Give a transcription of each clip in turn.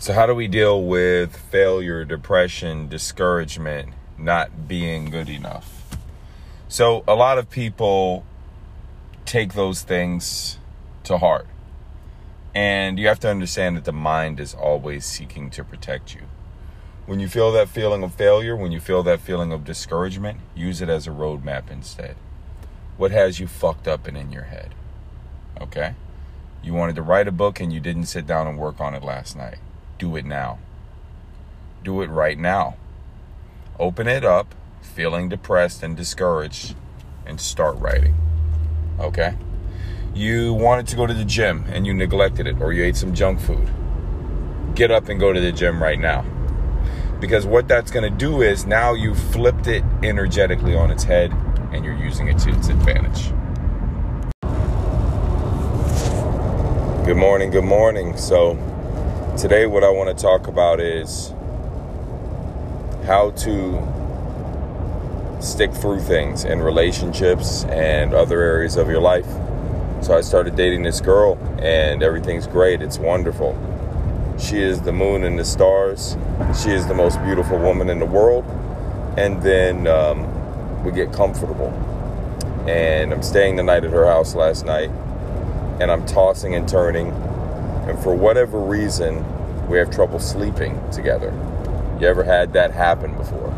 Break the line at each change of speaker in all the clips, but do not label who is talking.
So, how do we deal with failure, depression, discouragement, not being good enough? So, a lot of people take those things to heart. And you have to understand that the mind is always seeking to protect you. When you feel that feeling of failure, when you feel that feeling of discouragement, use it as a roadmap instead. What has you fucked up and in your head? Okay? You wanted to write a book and you didn't sit down and work on it last night. Do it now. Do it right now. Open it up, feeling depressed and discouraged, and start writing. Okay? You wanted to go to the gym and you neglected it, or you ate some junk food. Get up and go to the gym right now. Because what that's going to do is now you flipped it energetically on its head and you're using it to its advantage. Good morning, good morning. So, today, what I want to talk about is how to stick through things in relationships and other areas of your life. So, I started dating this girl, and everything's great. It's wonderful. She is the moon and the stars. She is the most beautiful woman in the world. And then um, we get comfortable. And I'm staying the night at her house last night and I'm tossing and turning. And for whatever reason, we have trouble sleeping together. You ever had that happen before?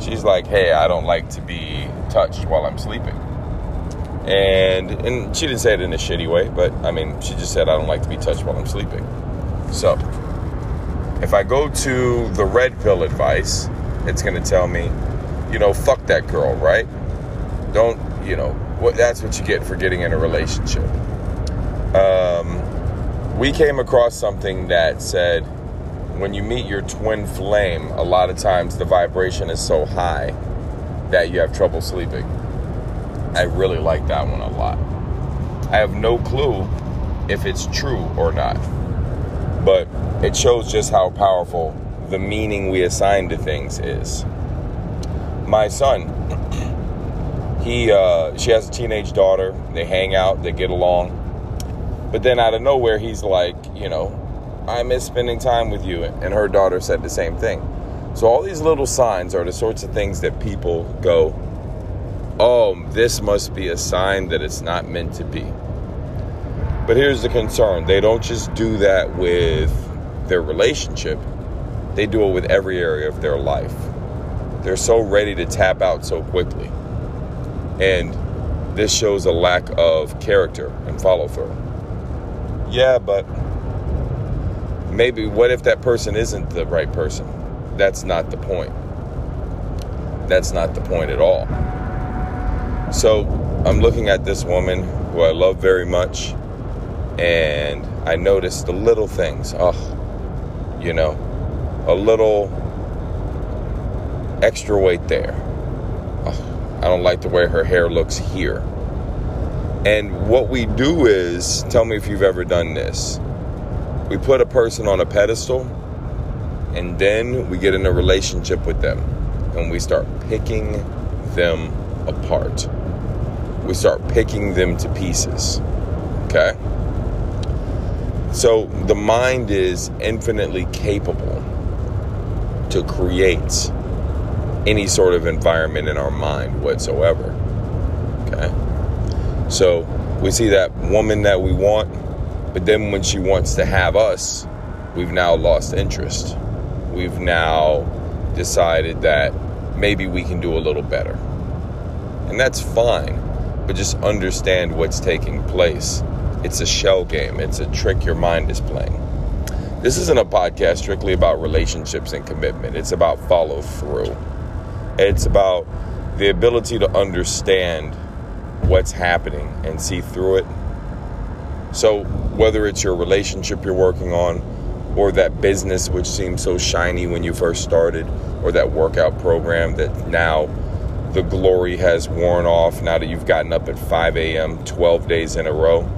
She's like, "Hey, I don't like to be touched while I'm sleeping." And and she didn't say it in a shitty way, but I mean, she just said, "I don't like to be touched while I'm sleeping." So, if I go to the red pill advice, it's going to tell me, you know, fuck that girl, right? Don't, you know, what that's what you get for getting in a relationship um, we came across something that said when you meet your twin flame, a lot of times the vibration is so high that you have trouble sleeping. I really like that one a lot. I have no clue if it's true or not, but it shows just how powerful the meaning we assign to things is. My son, he, uh, she has a teenage daughter. They hang out, they get along but then out of nowhere, he's like, you know, I miss spending time with you. And her daughter said the same thing. So all these little signs are the sorts of things that people go, oh, this must be a sign that it's not meant to be. But here's the concern they don't just do that with their relationship, they do it with every area of their life. They're so ready to tap out so quickly. And this shows a lack of character and follow through. Yeah, but maybe what if that person isn't the right person? That's not the point. That's not the point at all. So I'm looking at this woman who I love very much, and I noticed the little things. Oh, you know, a little extra weight there. Oh, I don't like the way her hair looks here. And what we do is, tell me if you've ever done this. We put a person on a pedestal and then we get in a relationship with them and we start picking them apart. We start picking them to pieces. Okay? So the mind is infinitely capable to create any sort of environment in our mind whatsoever. Okay? So we see that woman that we want, but then when she wants to have us, we've now lost interest. We've now decided that maybe we can do a little better. And that's fine, but just understand what's taking place. It's a shell game, it's a trick your mind is playing. This isn't a podcast strictly about relationships and commitment, it's about follow through. It's about the ability to understand what's happening and see through it. So, whether it's your relationship you're working on, or that business which seemed so shiny when you first started, or that workout program that now the glory has worn off now that you've gotten up at 5 a.m. 12 days in a row,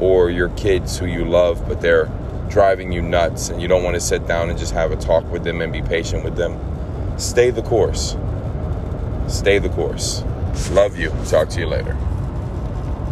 or your kids who you love but they're driving you nuts and you don't want to sit down and just have a talk with them and be patient with them, stay the course. Stay the course. Love you. Talk to you later.